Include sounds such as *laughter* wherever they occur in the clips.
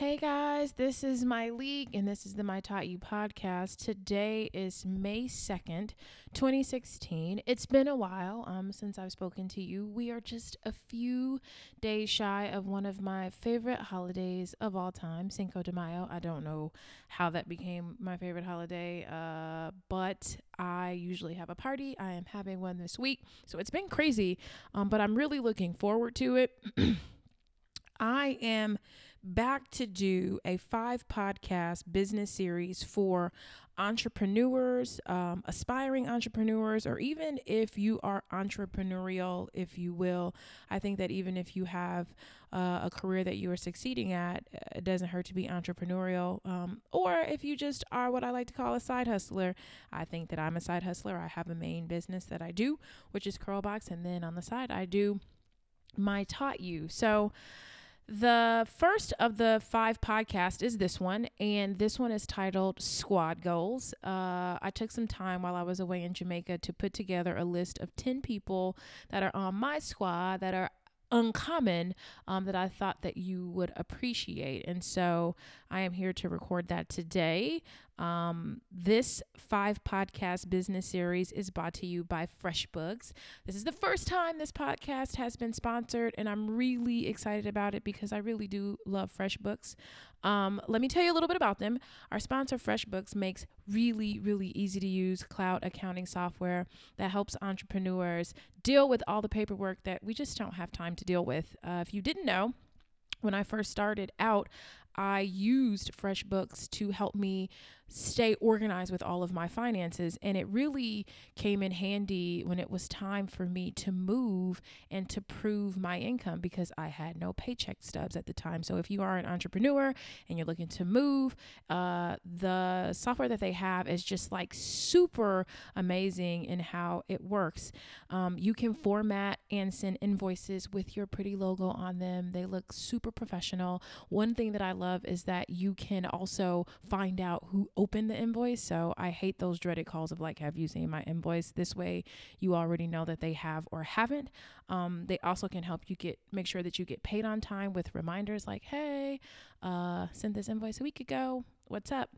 Hey guys, this is Myleik and this is the My Taught You podcast. Today is May 2nd, 2016. It's been a while um, since I've spoken to you. We are just a few days shy of one of my favorite holidays of all time, Cinco de Mayo. I don't know how that became my favorite holiday, uh, but I usually have a party. I am having one this week. So it's been crazy, um, but I'm really looking forward to it. *clears throat* I am back to do a five podcast business series for entrepreneurs, um, aspiring entrepreneurs, or even if you are entrepreneurial, if you will. I think that even if you have uh, a career that you are succeeding at, it doesn't hurt to be entrepreneurial. Um, or if you just are what I like to call a side hustler, I think that I'm a side hustler. I have a main business that I do, which is Curlbox, and then on the side, I do my taught you. So, the first of the five podcasts is this one, and this one is titled Squad Goals. Uh, I took some time while I was away in Jamaica to put together a list of 10 people that are on my squad that are uncommon um, that I thought that you would appreciate. And so I am here to record that today. Um, this five podcast business series is brought to you by FreshBooks. This is the first time this podcast has been sponsored, and I'm really excited about it because I really do love FreshBooks. Um, let me tell you a little bit about them. Our sponsor, FreshBooks, makes really, really easy to use cloud accounting software that helps entrepreneurs deal with all the paperwork that we just don't have time to deal with. Uh, if you didn't know, when I first started out, I used FreshBooks to help me stay organized with all of my finances. And it really came in handy when it was time for me to move and to prove my income because I had no paycheck stubs at the time. So if you are an entrepreneur and you're looking to move, uh, the software that they have is just like super amazing in how it works. Um, you can format and send invoices with your pretty logo on them, they look super professional. One thing that I love is that you can also find out who opened the invoice. So I hate those dreaded calls of like, have you seen my invoice? This way you already know that they have or haven't. Um, they also can help you get make sure that you get paid on time with reminders like, hey, uh, sent this invoice a week ago. What's up?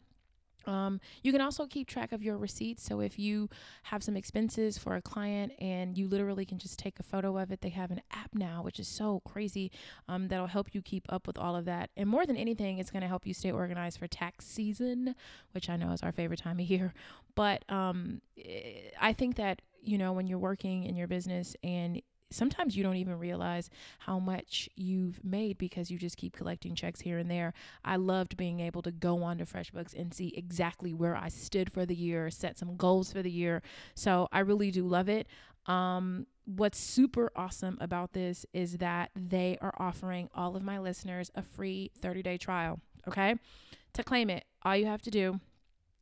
Um, you can also keep track of your receipts. So if you have some expenses for a client and you literally can just take a photo of it, they have an app now, which is so crazy. Um, that'll help you keep up with all of that. And more than anything, it's going to help you stay organized for tax season, which I know is our favorite time of year. *laughs* But um, eh, I think that you know when you're working in your business and sometimes you don't even realize how much you've made because you just keep collecting checks here and there. I loved being able to go on to FreshBooks and see exactly where I stood for the year, set some goals for the year. So I really do love it. Um, what's super awesome about this is that they are offering all of my listeners a free 30 day trial. Okay. To claim it, all you have to do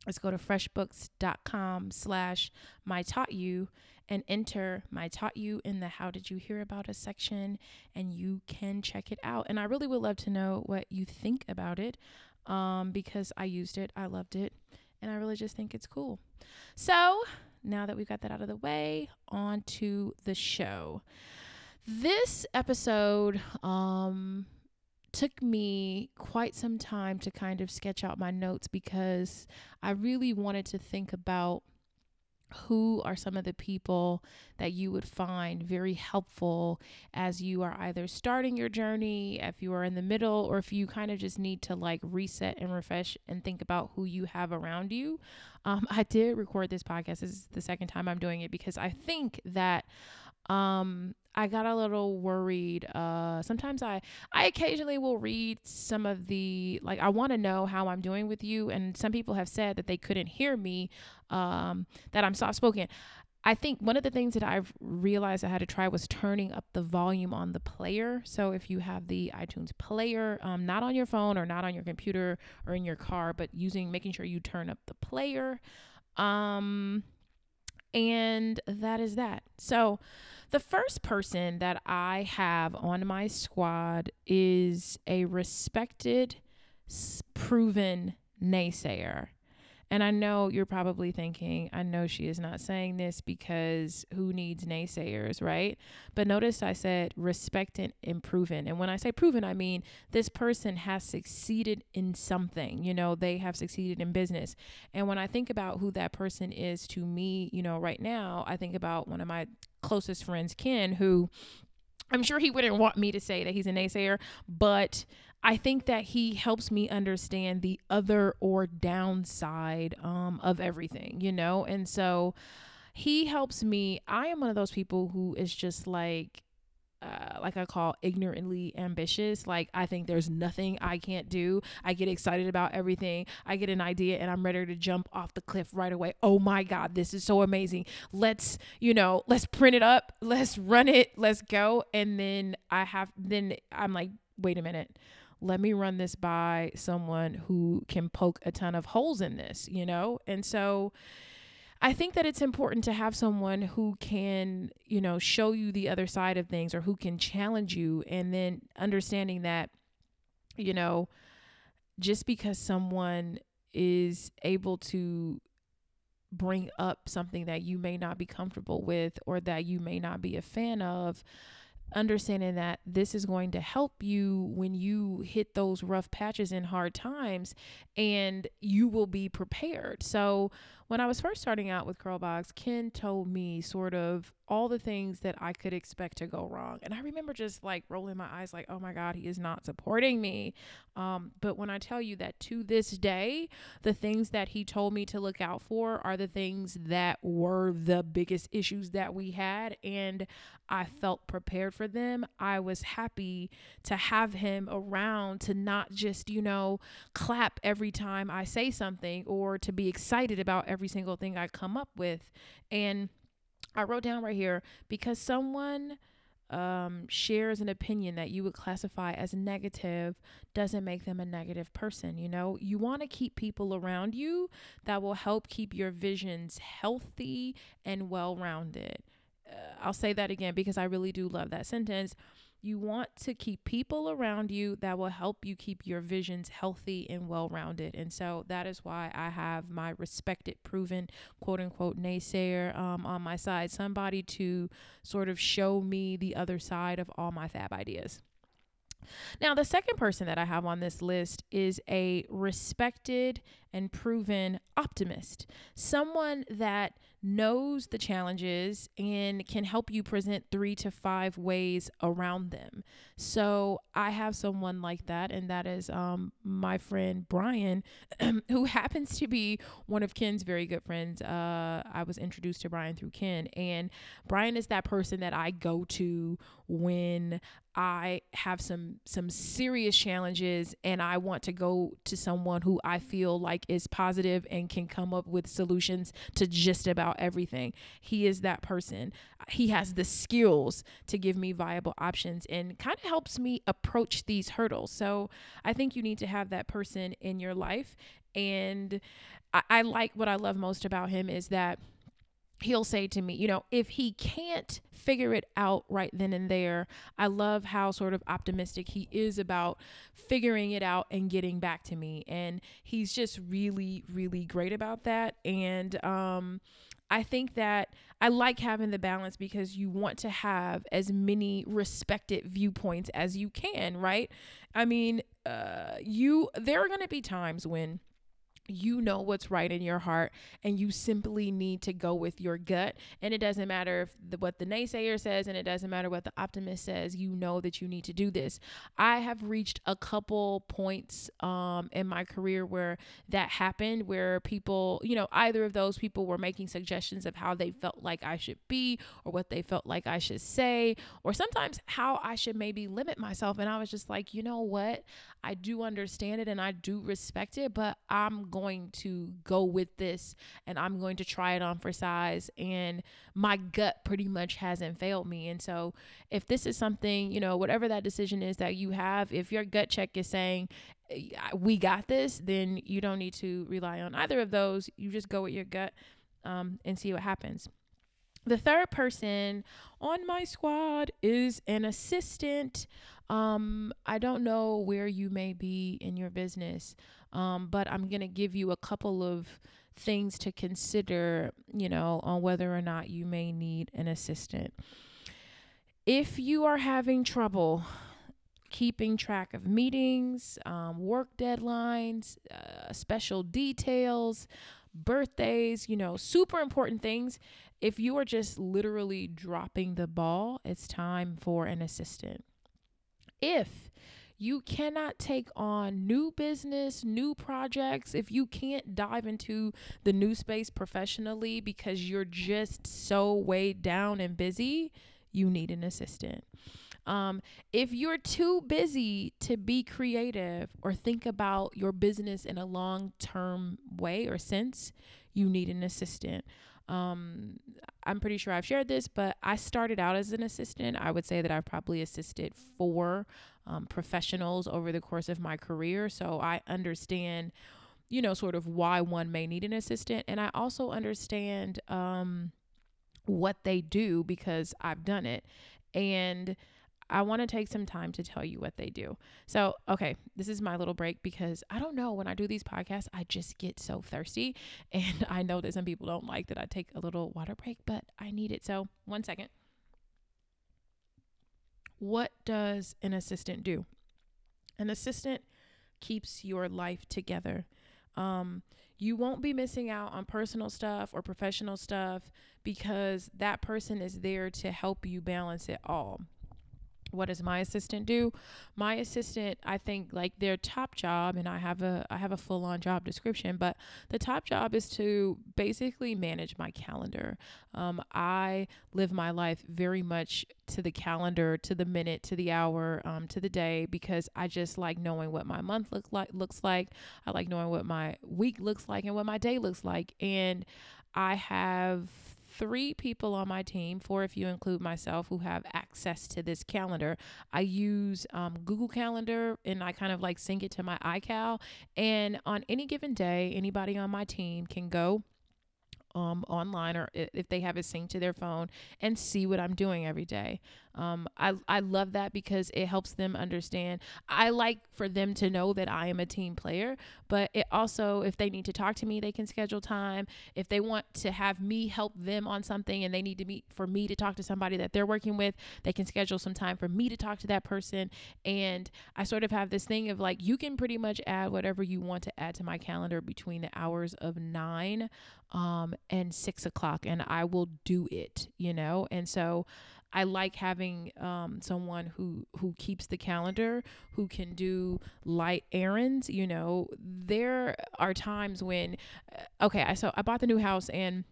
is go to freshbooks.com slash my taught you and enter my taught you in the how did you hear about us section and you can check it out. And i really would love to know what you think about it um, because i used it i loved it and i really just think it's cool. So now that we've got that out of the way on to the show. This episode um took me quite some time to kind of sketch out my notes because I really wanted to think about who are some of the people that you would find very helpful as you are either starting your journey, if you are in the middle, or if you kind of just need to like reset and refresh and think about who you have around you. Um, I did record this podcast. This is the second time I'm doing it because I think that um I got a little worried. Uh, sometimes I, I occasionally will read some of the like I want to know how I'm doing with you, and some people have said that they couldn't hear me, um, that I'm soft spoken. I think one of the things that I've realized I had to try was turning up the volume on the player. So if you have the iTunes player, um, not on your phone or not on your computer or in your car, but using making sure you turn up the player. Um, and that is that. So the first person that I have on my squad is a respected, proven naysayer. And I know you're probably thinking, I know she is not saying this because who needs naysayers, right? But notice I said respect and proven. And when I say proven, I mean this person has succeeded in something, you know, they have succeeded in business. And when I think about who that person is to me, you know, right now, I think about one of my closest friends, Ken, who I'm sure he wouldn't want me to say that he's a naysayer, but I think that he helps me understand the other or downside um, of everything, you know? And so he helps me. I am one of those people who is just like, uh, like I call ignorantly ambitious. Like I think there's nothing I can't do. I get excited about everything. I get an idea and I'm ready to jump off the cliff right away. Oh my God, this is so amazing. Let's, you know, let's print it up. Let's run it. Let's go. And then I have, then I'm like, wait a minute let me run this by someone who can poke a ton of holes in this, you know? And so I think that it's important to have someone who can, you know, show you the other side of things or who can challenge you and then understanding that, you know, just because someone is able to bring up something that you may not be comfortable with or that you may not be a fan of, understanding that this is going to help you when you hit those rough patches in hard times and you will be prepared. So, when I was first starting out with Curlbox, Ken told me sort of all the things that I could expect to go wrong. And I remember just like rolling my eyes, like, oh my God, he is not supporting me. Um, but when I tell you that to this day, the things that he told me to look out for are the things that were the biggest issues that we had. And I felt prepared for them. I was happy to have him around to not just, you know, clap every time I say something or to be excited about every single thing I come up with. And I wrote down right here because someone um, shares an opinion that you would classify as negative doesn't make them a negative person. You know, you want to keep people around you that will help keep your visions healthy and well rounded. Uh, I'll say that again because I really do love that sentence. You want to keep people around you that will help you keep your visions healthy and well rounded. And so that is why I have my respected, proven, quote unquote, naysayer um, on my side. Somebody to sort of show me the other side of all my fab ideas. Now, the second person that I have on this list is a respected and proven optimist, someone that knows the challenges and can help you present three to five ways around them. So I have someone like that, and that is um, my friend Brian, *clears throat* who happens to be one of Ken's very good friends. Uh, I was introduced to Brian through Ken, and Brian is that person that I go to when I have some some serious challenges and I want to go to someone who I feel like is positive and can come up with solutions to just about everything. He is that person. He has the skills to give me viable options and kind of helps me approach these hurdles. So I think you need to have that person in your life. And I, I like what I love most about him is that he'll say to me, you know, if he can't figure it out right then and there, I love how sort of optimistic he is about figuring it out and getting back to me. And he's just really, really great about that. And, um, I think that I like having the balance because you want to have as many respected viewpoints as you can, right? I mean, uh, you there are going to be times when you know what's right in your heart and you simply need to go with your gut. And it doesn't matter if the, what the naysayer says and it doesn't matter what the optimist says you know that you need to do this. I have reached a couple points um, in my career where that happened where people you know either of those people were making suggestions of how they felt like i should be or what they felt like i should say or sometimes how i should maybe limit myself. And i was just like you know what? I do understand it and i do respect it but i'm going going to go with this and I'm going to try it on for size. And my gut pretty much hasn't failed me. And so, if this is something, you know, whatever that decision is that you have, if your gut check is saying, we got this, then you don't need to rely on either of those. You just go with your gut um, and see what happens. The third person on my squad is an assistant. Um, I don't know where you may be in your business, um, but I'm going to give you a couple of things to consider, you know, on whether or not you may need an assistant. If you are having trouble keeping track of meetings, um, work deadlines, uh, special details, birthdays, you know, super important things. If you are just literally dropping the ball, it's time for an assistant. If you cannot take on new business, new projects, if you can't dive into the new space professionally because you're just so weighed down and busy, you need an assistant. Um, if you're too busy to be creative or think about your business in a long term way or sense, you need an assistant. Um, I'm pretty sure I've shared this, but I started out as an assistant. I would say that I've probably assisted four um, professionals over the course of my career. So I understand, you know, sort of why one may need an assistant. And I also understand um, what they do because I've done it. And I want to take some time to tell you what they do. So, okay, this is my little break because I don't know when I do these podcasts, I just get so thirsty. *laughs* And I know that some people don't like that I take a little water break, but I need it. So, one second. What does an assistant do? An assistant keeps your life together. Um, you won't be missing out on personal stuff or professional stuff because that person is there to help you balance it all what does my assistant do? My assistant i think like their top job and i have a i have a full on job description but the top job is to basically manage my calendar. Um, i live my life very much to the calendar to the minute to the hour um, to the day because i just like knowing what my month look like looks like. I like knowing what my week looks like and what my day looks like. And i have three people on my team, four if you include myself, who have access to this calendar. I use um, Google Calendar and I kind of like sync it to my iCal. And on any given day, anybody on my team can go um, online or if they have it synced to their phone and see what I'm doing every day. Um, I, I love that because it helps them understand. I like for them to know that I am a team player, but it also, if they need to talk to me, they can schedule time. If they want to have me help them on something and they need to meet for me to talk to somebody that they're working with, they can schedule some time for me to talk to that person. And I sort of have this thing of like, you can pretty much add whatever you want to add to my calendar between the hours of nine um, and six o'clock, and I will do it, you know? And so, I like having um, someone who who keeps the calendar, who can do light errands. You know, there are times when, uh, okay, I so I bought the new house and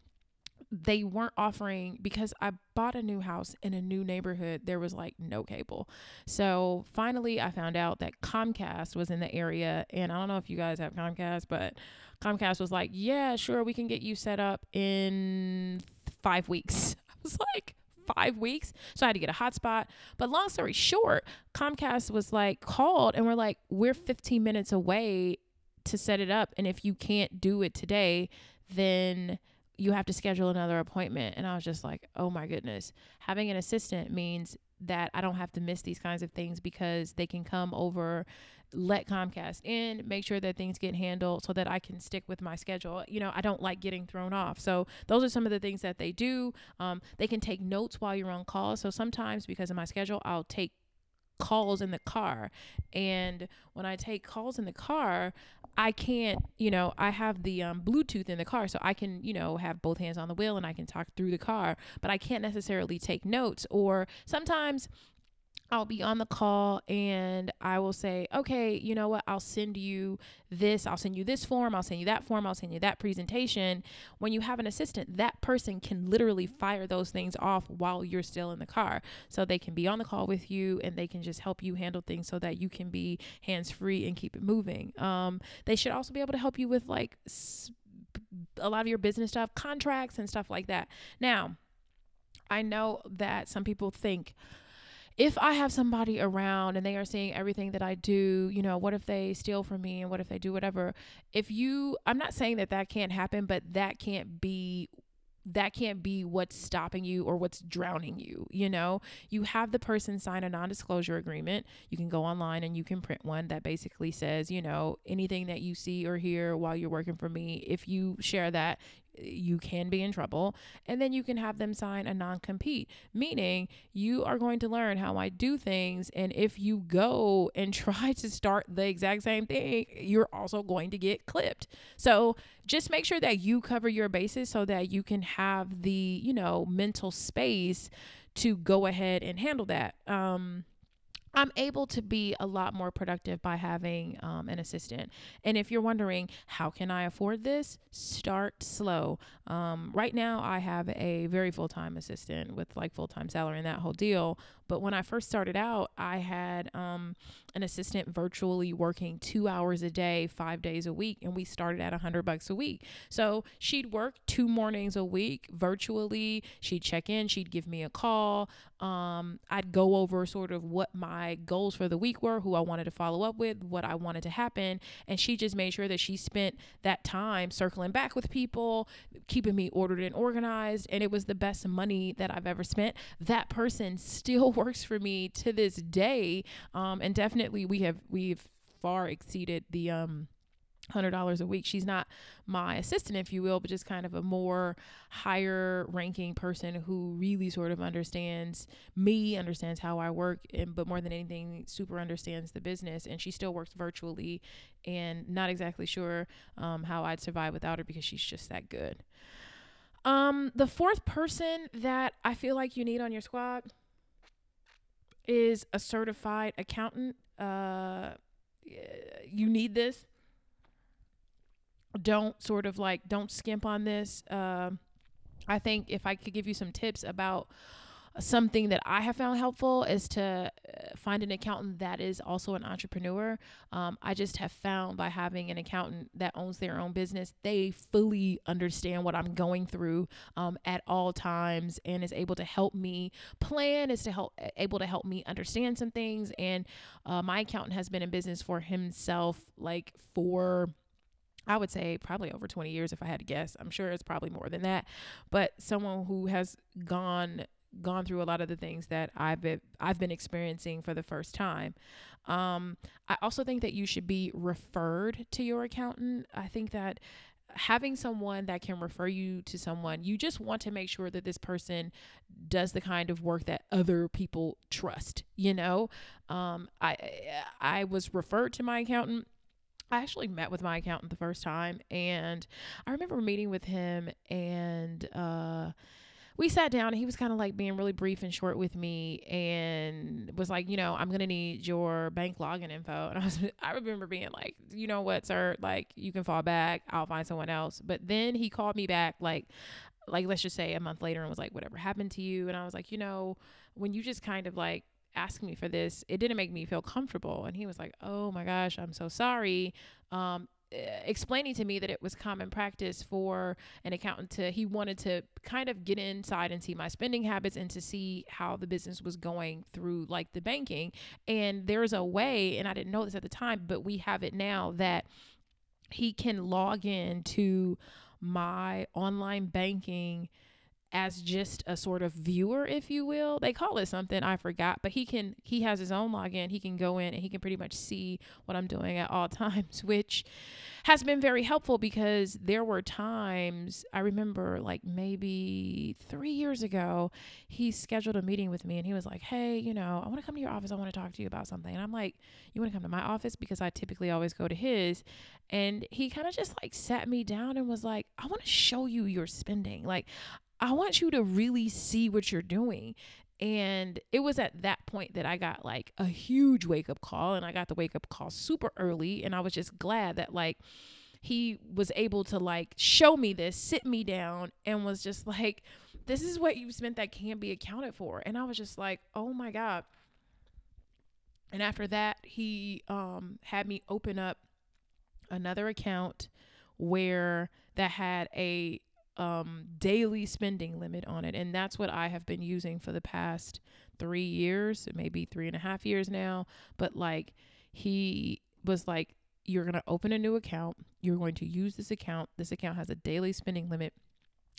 they weren't offering because I bought a new house in a new neighborhood. There was like no cable. So finally, I found out that Comcast was in the area. And I don't know if you guys have Comcast, but Comcast was like, yeah, sure, we can get you set up in five weeks. *laughs* I was like, five weeks. So I had to get a hotspot. But long story short, Comcast was like called and we're like, we're 15 minutes away to set it up. And if you can't do it today, then you have to schedule another appointment. And I was just like, oh my goodness. Having an assistant means that I don't have to miss these kinds of things because they can come over let Comcast in, make sure that things get handled so that I can stick with my schedule. You know, I don't like getting thrown off. So those are some of the things that they do. Um, they can take notes while you're on call. So sometimes because of my schedule, I'll take calls in the car. And when I take calls in the car, I can't, you know, I have the um, Bluetooth in the car, so I can, you know, have both hands on the wheel and I can talk through the car, but I can't necessarily take notes. Or sometimes I'll be on the call and I will say, okay, you know what? I'll send you this. I'll send you this form. I'll send you that form. I'll send you that presentation. When you have an assistant, that person can literally fire those things off while you're still in the car. So they can be on the call with you and they can just help you handle things so that you can be hands free and keep it moving. Um, they should also be able to help you with like a lot of your business stuff, contracts, and stuff like that. Now, I know that some people think, if I have somebody around and they are seeing everything that I do, you know, what if they steal from me and what if they do whatever? If you, I'm not saying that that can't happen, but that can't be that can't be what's stopping you or what's drowning you. You know, you have the person sign a non disclosure agreement. You can go online and you can print one that basically says, you know, anything that you see or hear while you're working for me, if you share that, you can be in trouble. And then you can have them sign a non compete, meaning you are going to learn how I do things. And if you go and *laughs* try to start the exact same thing, you're also going to get clipped. So just make sure that you cover your bases so that you can have the, you know, mental space to go ahead and handle that. Um, I'm able to be a lot more productive by having um, an assistant. And if you're wondering, how can I afford this? Start slow. Um, right now, I have a very full time assistant with like full time salary and that whole deal. But when I first started out, I had um, an assistant virtually working two hours a day, five days a week, and we started at a hundred bucks a week. So she'd work two mornings a week virtually. She'd check in, she'd give me a call. Um, I'd go over sort of what my goals for the week were, who I wanted to follow up with, what I wanted to happen, and she just made sure that she spent that time circling back with people, keeping me ordered and organized, and it was the best money that I've ever spent. That person *laughs* still works for me to this day. Um, and definitely we have we've far exceeded the um hundred dollars a week. She's not my assistant, if you will, but just kind of a more higher ranking person who really sort of understands me, understands how I work, and but more than anything, super understands the business. And she still works virtually, and not exactly sure um, how I'd survive without her because she's just that good. Um, the fourth person that I feel like you need on your squad is a certified accountant. Uh, you need this. Don't sort of like don't skimp on this. Uh, I think if I could give you some tips about something that I have found helpful is to uh, find an accountant that is also an entrepreneur. Um, I just have found by having an accountant that owns their own business, they fully understand what I'm going through um, at all times and is able to help me plan, is to help able to help me understand some things. And uh, my accountant has been in business for himself like for I would say probably over 20 years if I had to guess. I'm sure it's probably more than that. But someone who has gone gone through a lot of the things that I've been, I've been experiencing for the first time. Um, I also think that you should be referred to your accountant. I think that having someone that can refer you to someone, you just want to make sure that this person does the kind of work that other people trust. You know, um, I I was referred to my accountant. I actually met with my accountant the first time, and I remember meeting with him and. Uh, we sat down and he was kind of like being really brief and short with me and was like, you know, I'm going to need your bank login info. And I was, *laughs* I remember being like, you know what, sir, like you can fall back. I'll find someone else. But then he called me back like, like, let's just say a month later and was like, whatever happened to you? And I was like, you know, when you just kind of like, ask me for this it didn't make me feel comfortable and he was like oh my gosh i'm so sorry um Uh, explaining to me that it was common practice for an accountant to he wanted to kind of get inside and see my spending habits and to see how the business was going through like the banking. And there's a way and I didn't know this at the time but we have it now that he can log in to my online banking as just a sort of viewer if you will. They call it something i forgot but he can he has his own login. He can go in and he can pretty much see what i'm doing at all *laughs* times which has been very helpful because there were times i remember like maybe three years ago he scheduled a meeting with me and he was like hey you know i want to come to your office. I want to talk to you about something. And i'm like you want to come to my office? Because i typically always go to his. And he kind of just like sat me down and was like i want to show you your spending. Like I want you to really see what you're doing. And it was at that point that I got like a huge wake up call, and I got the wake up call super early. And I was just glad that, like, he was able to like show me this, sit me down, and was just like, This is what you spent that can't be accounted for. And I was just like, Oh my God. And after that, he um, had me open up another account where that had a um, daily spending limit on it. And that's what I have been using for the past three years, maybe three and a half years now. But like, he was like, you're going to open a new account. You're going to use this account. This account has a daily spending limit.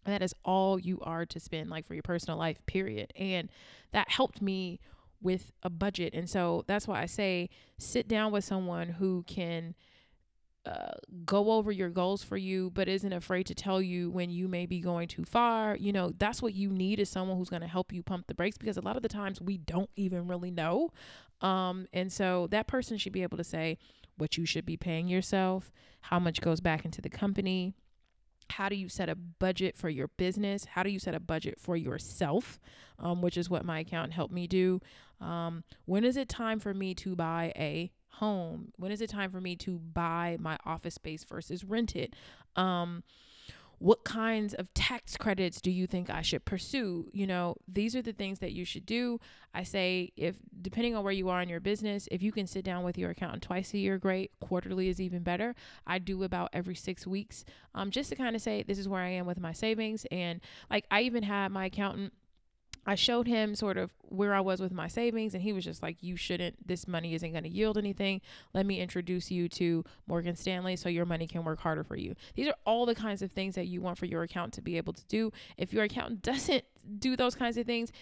And that is all you are to spend like for your personal life period and that helped me with a budget and so that's why i say sit down with someone who can uh, go over your goals for you, but isn't afraid to tell you when you may be going too far. You know, that's what you need is someone who's going to help you pump the brakes because a lot of the times we don't even really know. Um, and so that person should be able to say what you should be paying yourself, how much goes back into the company, how do you set a budget for your business how do you set a budget for yourself um, which is what my account helped me do um, when is it time for me to buy a home when is it time for me to buy my office space versus rent it um, what kinds of tax credits do you think I should pursue? You know, these are the things that you should do. I say, if depending on where you are in your business, if you can sit down with your accountant twice a year, great. Quarterly is even better. I do about every six weeks, um, just to kind of say, this is where I am with my savings. And like, I even had my accountant I showed him sort of where I was with my savings, and he was just like, You shouldn't, this money isn't going to yield anything. Let me introduce you to Morgan Stanley so your money can work harder for you. These are all the kinds of things that you want for your account to be able to do. If your accountant *laughs* doesn't do those kinds of things,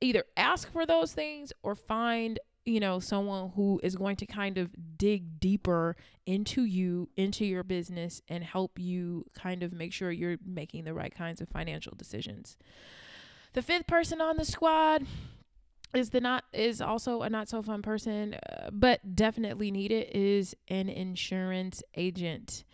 either ask for those things or find you know someone who is going to kind of dig deeper into you into your business and help you kind of make sure you're making the right kinds of financial decisions the fifth person on the squad is the not is also a not so fun person, uh, but definitely needed is an insurance agent.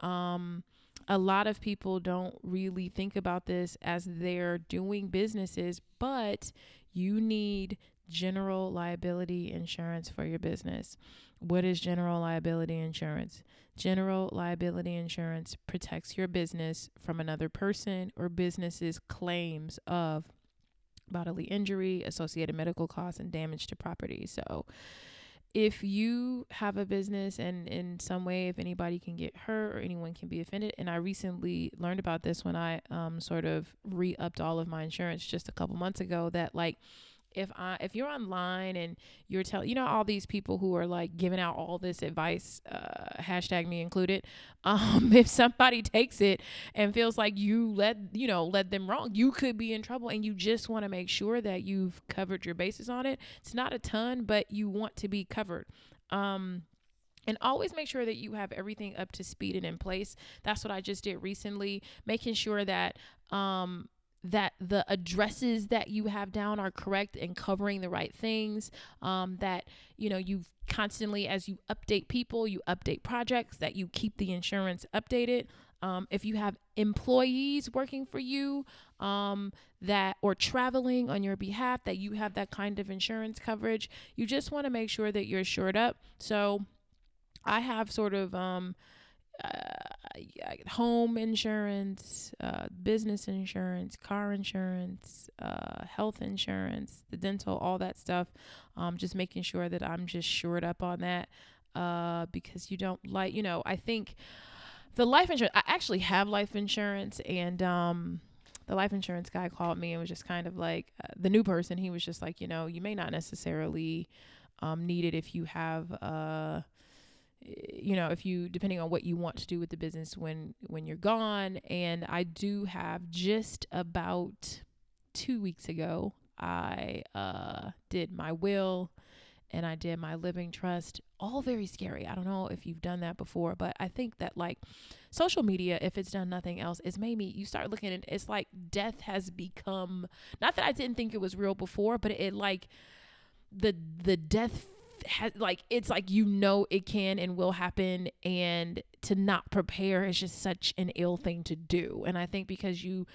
Um, a lot of people don't really think about this as they're doing businesses, but you need general liability insurance for your business. What is general liability insurance? General liability insurance protects your business from another person or business's claims of bodily injury, associated medical costs, and damage to property. So, if you have a business and in some way, if anybody can get hurt or anyone can be offended, and I recently learned about this when I um, sort of re upped all of my insurance just a couple months ago, that like if I if you're online and you're telling you know all these people who are like giving out all this advice, uh, hashtag me included. *laughs* Um, if somebody takes it and feels like you led you know led them wrong, you could be in trouble, and you just want to make sure that you've covered your bases on it. It's not a ton, but you want to be covered. Um, and always make sure that you have everything up to speed and in place. That's what I just did recently, making sure that um, that the addresses that you have down are correct and covering the right things um, that you know you constantly as you update people you update projects that you keep the insurance updated. Um, if you have employees working for you um, that or traveling on your behalf that you have that kind of insurance coverage you just want to make sure that you're shored up. So i have sort of um, uh, home insurance, uh, business insurance, car insurance, uh, health insurance, the dental, all that stuff. Um, just making sure that I'm just shored up on that uh, because you don't like, you know, I think the life insurance, I actually have life insurance and, um, the life insurance guy called me and was just kind of like uh, the new person. He was just like, you know, you may not necessarily um, need it if you have uh, you know if you depending on what you want to do with the business when when you're gone. And i do have just about two weeks ago i uh did my will and i did my living trust. All very scary. I don't know if you've done that before but i think that like social media if it's done nothing else it's made me you start looking at it's like death has become not that i didn't think it was real before but it like the the death has like it's like you know it can and will happen and to not prepare is just such an ill thing to do. And i think because you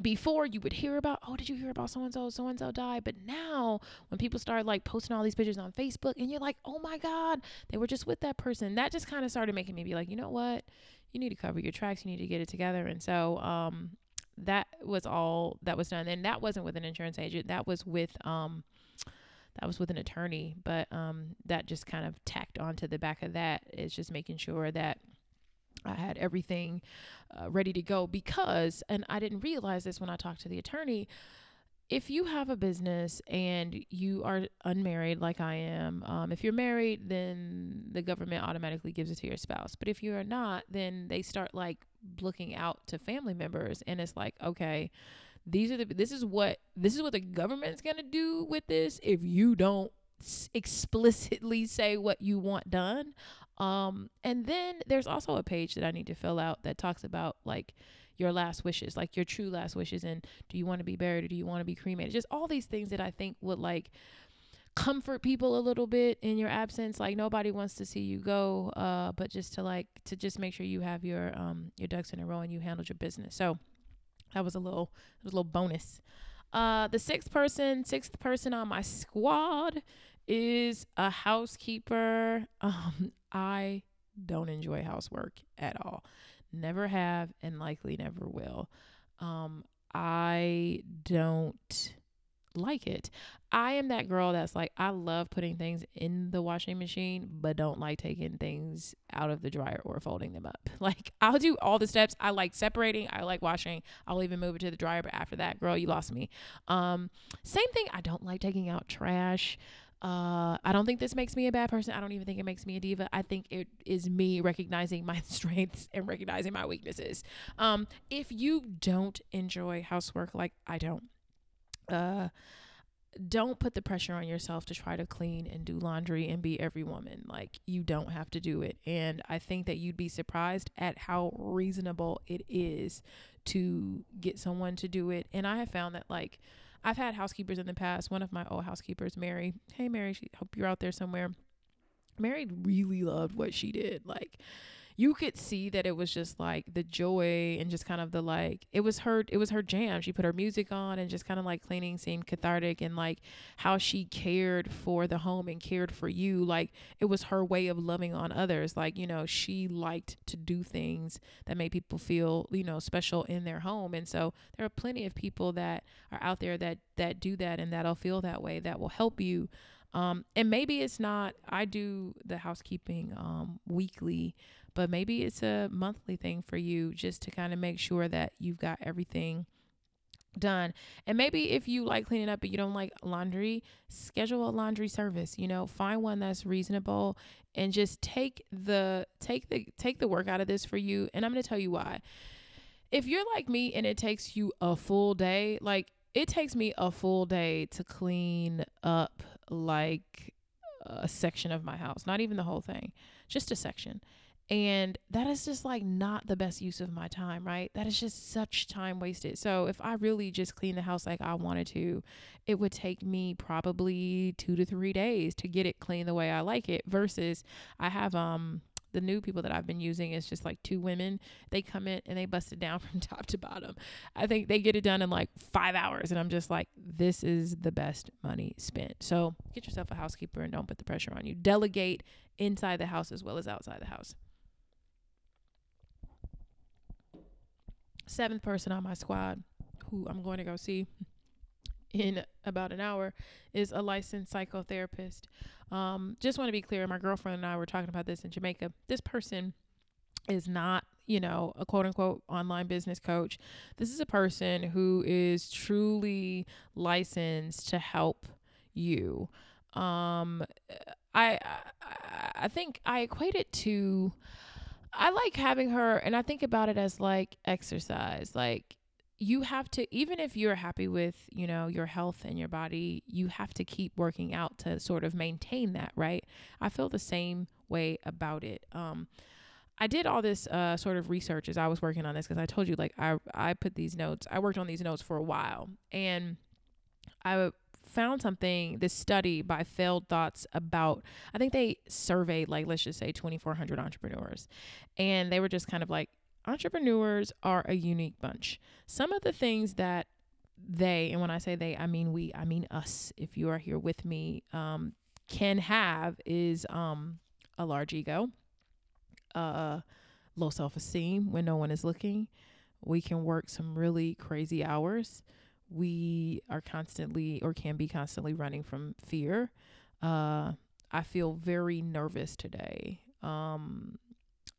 before you would hear about oh did you hear about so and so so and so died? But now when people start like posting all these pictures on facebook and you're like oh my god they were just with that person that just kind of started making me be like you know what? You need to cover your tracks. You need to get it together. And so um that was all that was done. And that wasn't with an insurance agent. That was with um that was with an attorney, but um, that just kind of tacked onto the back of that is just making sure that I had everything uh, ready to go because, and I didn't realize this when I talked to the attorney. If you have a business and you are unmarried, like I am, um, if you're married, then the government automatically gives it to your spouse. But if you are not, then they start like looking out out to family members and it's like okay these are the this is what this is what the government's going to do with this if you don't explicitly say what you want done. Um and then there's also a page that I need to fill out that talks about like your last wishes like your true last wishes and do you want to be buried or do you want to be cremated? Just all these things that I think would like comfort people a little bit in your absence like nobody wants to see you go uh but just to like to just make sure you have your um your ducks in a row and you handled your business. So that was a little it was a little bonus. Uh the sixth person sixth person on my squad is a housekeeper. Um i don't enjoy housework at all. Never have and likely never will. Um i don't like it. I am that girl that's like, I love putting things in the washing machine, but don't like taking things out of the dryer or folding them up. *laughs* Like, I'll do all the steps. I like separating, I like washing. I'll even move it to the dryer, but after that, girl, you lost me. Um, same thing, I don't like taking out trash. Uh, I don't think this makes me a bad person. I don't even think it makes me a diva. I think it is me recognizing my *laughs* strengths and recognizing my weaknesses. Um, if you don't enjoy housework like I don't, uh don't put the pressure on yourself to try to clean and do laundry and be every woman. Like, you don't have to do it. And I think that you'd be surprised at how reasonable it is to get someone to do it. And I have found that, like, I've had housekeepers in the past. One of my old housekeepers, Mary, hey, Mary, she, hope you're out there somewhere. Mary really loved what she did. Like, you could see that it was just like the joy and just kind of the like it was her it was her jam. She put her music on and just kind of like cleaning seemed cathartic and like how she cared for the home and cared for you. Like it was her way of loving on others. Like you know she liked to do things that made people feel you know special in their home. And so there are plenty of people that are out there that that do that and that'll feel that way that will help you. Um, and maybe it's not i do the housekeeping um, weekly but maybe it's a monthly thing for you just to kind of make sure that you've got everything done. And maybe if you like cleaning up but you don't like laundry, schedule a laundry service, you know, find one that's reasonable and just take the take the take the work out of this for you. And I'm going to tell you why. If you're like me and it takes you a full day, like it takes me a full day to clean up like a section of my house, not even the whole thing, just a section. And that is just like not the best use of my time, right? That is just such time wasted. So if I really just clean the house like I wanted to, it would take me probably two to three days to get it clean the way I like it. Versus I have um the new people that I've been using is just like two women. They come in and they bust it down *laughs* from top to bottom. I think they get it done in like five hours. And I'm just like, this is the best money spent. So get yourself a housekeeper and don't put the pressure on you. Delegate inside the house as well as outside the house. Seventh person on my squad who I'm going to go see in about an hour is a licensed psychotherapist. Um, just want to be clear, my girlfriend and I were talking about this in Jamaica. This person is not, you know, a quote unquote online business coach. This is a person who is truly licensed to help you. Um, I, I, I think I equate it to I like having her, and I think about it as like exercise. Like, you have to, even if you're happy with, you know, your health and your body, you have to keep working out to sort of maintain that, right? I feel the same way about it. Um, I did all this uh, sort of research as I was working on this because I told you, like, I I put these notes. I worked on these notes for a while, and I found something, this study by Failed Thoughts about, I think they surveyed, like, let's just say 2,400 entrepreneurs. And they were just kind of like, entrepreneurs are a unique bunch. Some of the things that they, and when I say they, I mean we, I mean us, if you are here with me, um, can have is um, a large ego, uh, low self esteem when no one is looking. We can work some really crazy hours we are constantly or can be constantly running from fear. Uh, I feel very nervous today. Um,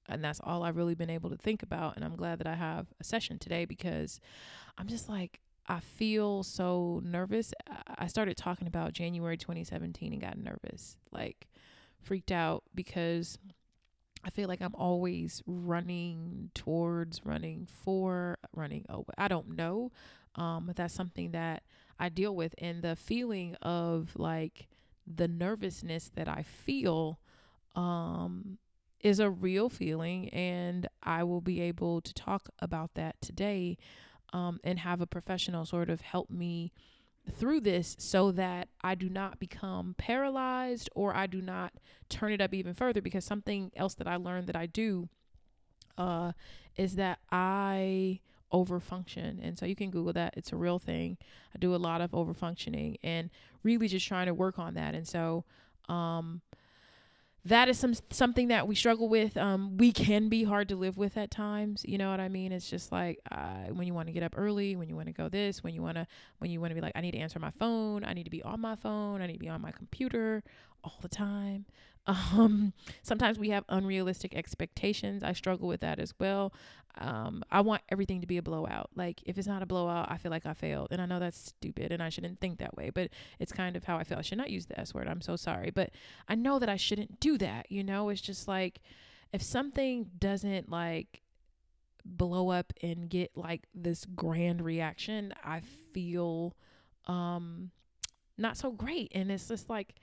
and that's all I've really been able to think about. And I'm glad that I have a session today because I'm just like, I feel so nervous. I started talking about January 2017 and got nervous, like freaked out because I feel like I'm always running towards, running for, running over. I don't know. Um, but that's something that I deal with. And the feeling of like the nervousness that I feel um, is a real feeling. And I will be able to talk about that today um, and have a professional sort of help me through this so that I do not become paralyzed or I do not turn it up even further because something else that I learned that I do uh, is that I overfunction. And so you can Google that. It's a real thing. I do a lot of overfunctioning and really just trying to work on that. And so um, that is some something that we struggle with. Um, we can be hard to live with at times. You know what I mean? It's just like uh, when you want to get up early, when you want to go this, when you want to when you want to be like, I need to answer my phone, I need to be on my phone, I need to be on my computer all the time. Um, sometimes we have unrealistic expectations. I struggle with that as well. Um, I want everything to be a blowout. Like if it's not a blowout, I feel like I failed. And I know that's stupid and I shouldn't think that way, but it's kind of how I feel. I should not use the S word. I'm so sorry. But I know that I shouldn't do that. You know, it's just like if something doesn't like blow up and get like this grand reaction, I feel um not so great. And it's just like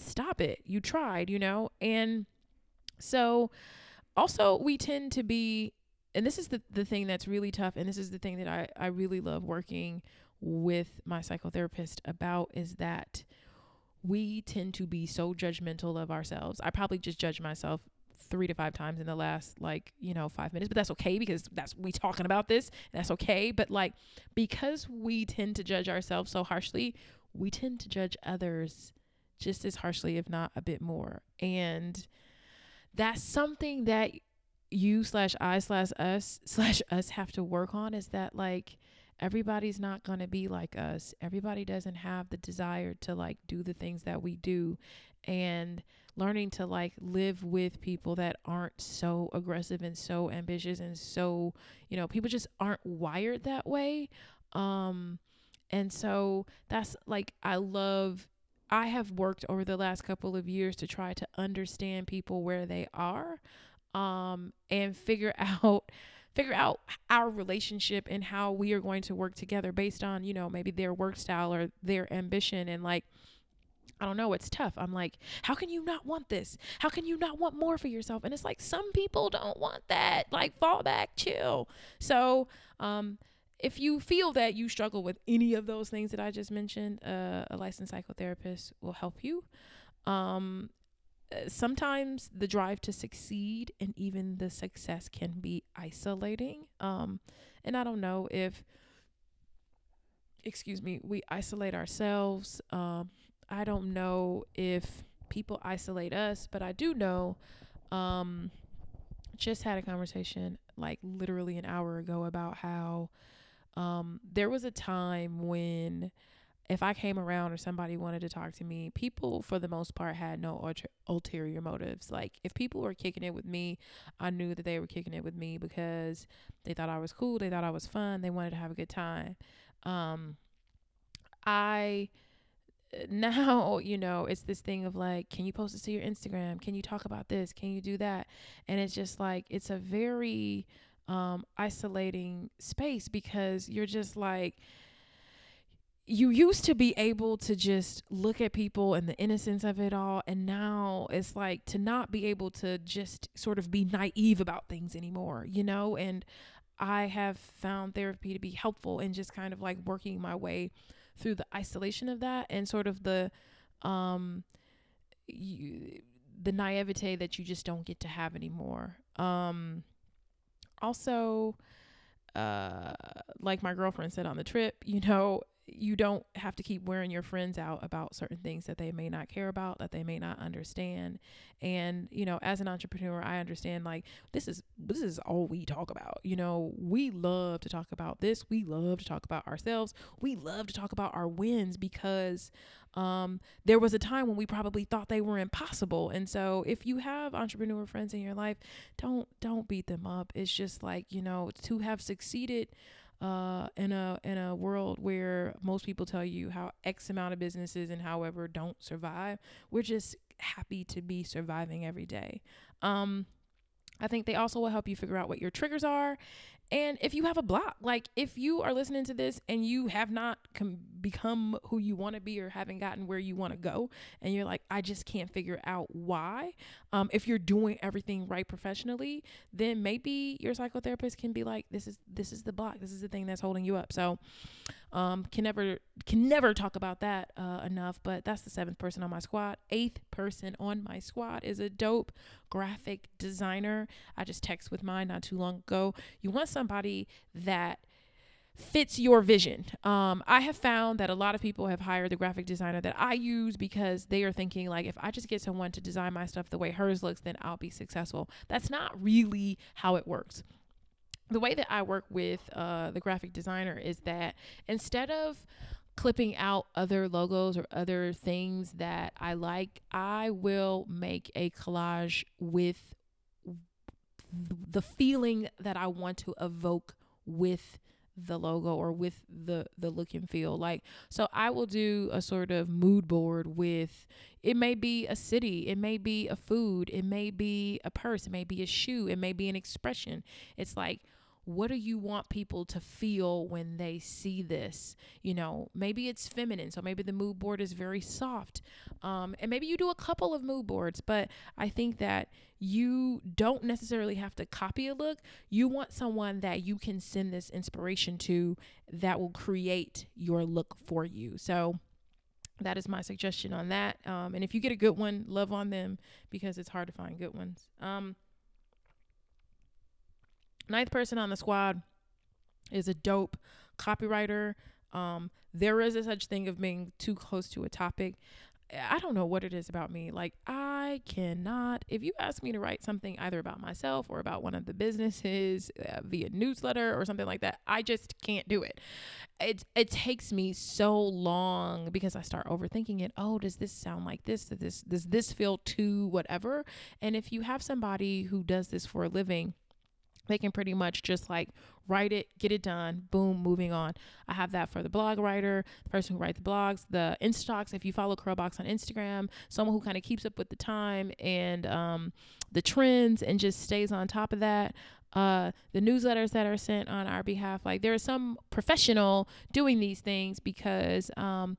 stop it. You tried, you know? And so also we tend to be and this is the, the thing that's really tough and this is the thing that I, I really love working with my psychotherapist about is that we tend to be so judgmental of ourselves. I probably just judge myself three to five times in the last like you know five minutes but that's okay because that's we talking about this that's okay but like because we tend to judge ourselves so harshly we tend to judge others just as harshly, if not a bit more. And that's something that you slash I slash us *laughs* slash us have to work on is that like everybody's not going to be like us. Everybody doesn't have the desire to like do the things that we do. And learning to like live with people that aren't so aggressive and so ambitious and so, you know, people just aren't wired that way. Um, and so that's like, I love I have worked over the last couple of years to try to understand people where they are um, and figure *laughs* out figure out our relationship and how we are going to work together based on, you know, maybe their work style or their ambition and like I don't know, it's tough. I'm like, how can you not want this? How can you not want more for yourself? And it's like some people don't want that. Like fall back, chill. So, um if you feel that you struggle with any of those things that I just mentioned, uh, a licensed psychotherapist will help you. Um, uh, sometimes the drive to succeed and even the success can be isolating. Um, and I don't know if, excuse me, we isolate ourselves. Um, I don't know if people isolate us, but I do know. Um, just had a conversation like literally an hour ago about how um, there was a time when if I came around or somebody wanted to talk to me, people for the most part had no ulter- ulterior motives. Like if people were kicking it with me, I knew that they were kicking it with me because they thought I was cool, they thought I was fun, they wanted to have a good time. Um, I *laughs* now you know it's this thing of like can you post this to your instagram can you talk about this can you do that and it's just like it's a very um, isolating space because you're just like, you used to be able to just look at people and the innocence of it all. And now it's like to not be able to just sort of be naive about things anymore, you know? And I have found therapy to be helpful in just kind of like working my way through the isolation of that and sort of the, um, you, the naivete that you just don't get to have anymore. Um, also, uh, like my girlfriend said on the trip, you know, you don't have to keep wearing your friends out about certain things that they may not care about, that they may not understand. And, you know, as an entrepreneur, I understand like this is this is all we talk about. You know, we love to talk about this. We love to talk about ourselves. We love to talk about our wins because um, there was a time when we probably thought they were impossible. And so if you have entrepreneur friends in your life, don't don't beat them up. It's just like, you know, to have succeeded uh, in a in a world where most people tell you how X amount of businesses and however don't survive, we're just happy to be surviving every day. Um, I think they also will help you figure out what your triggers are and if you have a block, like if you are listening to this and you have not com- become who you want to be or haven't gotten where you want to go, and you're like, I just can't figure out why. Um, if you're doing everything right professionally, then maybe your psychotherapist can be like, this is this is the block. This is the thing that's holding you up. So, um, can never can never talk about that uh, enough. But that's the seventh person on my squad. Eighth person on my squad is a dope graphic designer. I just texted with mine not too long ago. You want somebody that fits your vision. Um, I have found that a lot of people have hired the graphic designer that I use because they are thinking like, if I just get someone to design my stuff the way hers looks, then I'll be successful. That's not really how it works the way that I work with uh, the graphic designer is that instead of clipping out other logos or other things that I like, I will make a collage with the feeling that I want to evoke with the logo or with the the look and feel. Like so i will do a sort of mood board with it may be a city it may be a food it may be a purse it may be a shoe it may be an expression. It's like what do you want people to feel when they see this? You know maybe it's feminine so maybe the mood board is very soft um, and maybe you do a couple of mood boards but i think that you don't necessarily have to copy a look. You want someone that you can send this inspiration to that will create your look for you. So that is my suggestion on that um, and if you get a good one love on them because it's hard to find good ones. Um, ninth person on the squad is a dope copywriter. Um, there is a such thing of being too close to a topic. I don't know what it is about me. Like, I cannot, if you ask me to write something either about myself or about one of the businesses uh, via newsletter or something like that, I just can't do it. It, it takes me so long because I start overthinking it. Oh, does this sound like this? Does this, does this feel too whatever? And if you have somebody who does this for a living, they can pretty much just like write it, get it done, boom, moving on. I have that for the blog writer, the person who writes the blogs, the Instatox. If you follow Curlbox on Instagram, someone who kind of keeps up with the time and um, the trends and just stays on top of that. Uh, the newsletters that are sent on our behalf, like there is some professional doing these things because um,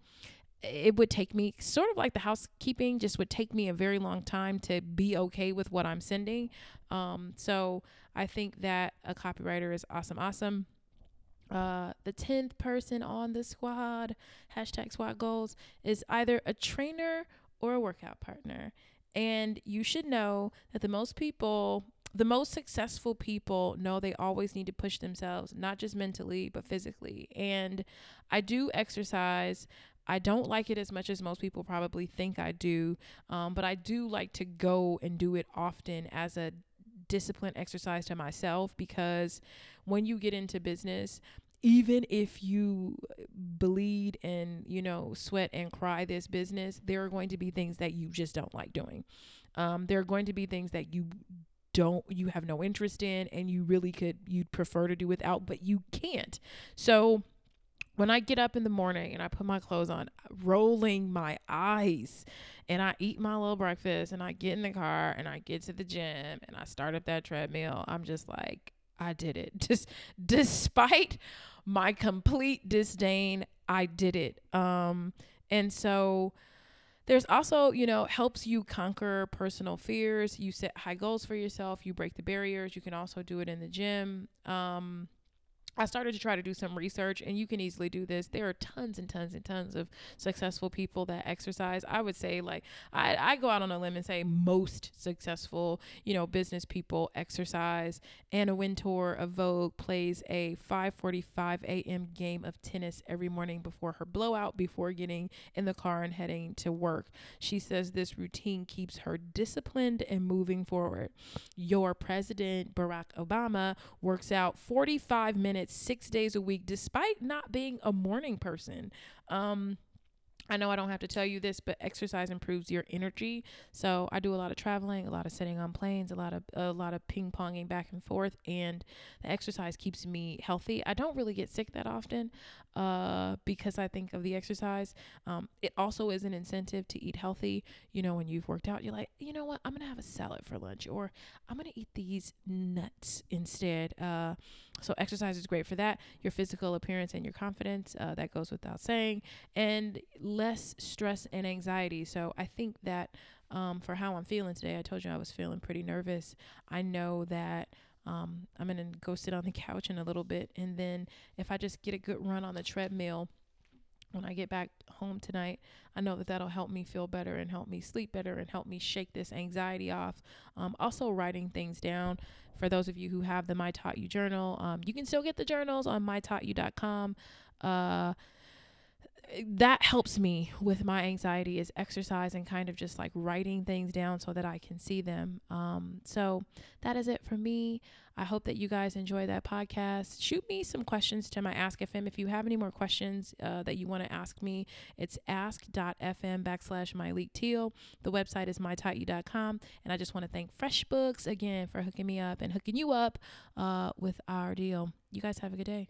it would take me sort of like the housekeeping just would take me a very long time to be okay with what I'm sending. Um, so I think that a copywriter is awesome, awesome. Uh, the 10th person on the squad, hashtag squad goals, is either a trainer or a workout partner. And you should know that the most people, the most successful people know they always need to push themselves, not just mentally, but physically. And I do exercise. I don't like it as much as most people probably think I do, um, but I do like to go and do it often as a discipline exercise to myself because when you get into business, even if you bleed and you know sweat and cry this business there are going to be things that you just don't like doing. Um, there are going to be things that you don't you have no interest in and you really could you'd prefer to do without but you can't. So when I get up in the morning and I put my clothes on, rolling my eyes, and I eat my little breakfast and I get in the car and I get to the gym and I start up that treadmill, I'm just like, I did it. *laughs* Just despite my complete disdain, I did it. Um, and so there's also, you know, helps you conquer personal fears. You set high goals for yourself, you break the barriers. You can also do it in the gym. Um, I started to try to do some research, and you can easily do this. There are tons and tons and tons of successful people that exercise. I would say, like, I, I go out on a limb and say most successful, you know, business people exercise. Anna Wintour of Vogue plays a 5:45 a.m. game of tennis every morning before her blowout, before getting in the car and heading to work. She says this routine keeps her disciplined and moving forward. Your president, Barack Obama, works out 45 minutes six days a week, despite not being a morning person. Um, I know I don't have to tell you this, but exercise improves your energy. So I do a lot of traveling, a lot of sitting on planes, a lot of a lot of ping ponging back and forth, and the exercise keeps me healthy. I don't really get sick that often, uh, because I think of the exercise. Um, it also is an incentive to eat healthy. You know, when you've worked out, you're like, you know what, I'm gonna have a salad for lunch, or I'm gonna eat these nuts instead. Uh, so exercise is great for that. Your physical appearance and your confidence, uh, that goes without saying, and less stress and anxiety. So I think that um, for how I'm feeling today, I told you I was feeling pretty nervous. I know that. Um, I'm gonna go sit on the couch in a little bit, and then if I just get a good run on the treadmill, when I get back home tonight, I know that that'll help me feel better and help me sleep better and help me shake this anxiety off. Um, also, writing things down. For those of you who have the My Taught You journal, um, you can still get the journals on mytaughtyou.com. Uh, that helps me with my anxiety is exercise and kind of just like writing things down so that I can see them. Um, so that is it for me. I hope that you guys enjoy that podcast. Shoot me some questions to my Ask FM. If you have any more questions uh, that you want to ask me, it's ask.fm backslash Myleik Teele. The website is mytaughtyou.com. And I just want to thank FreshBooks again for hooking me up and hooking you up uh, with our deal. You guys have a good day.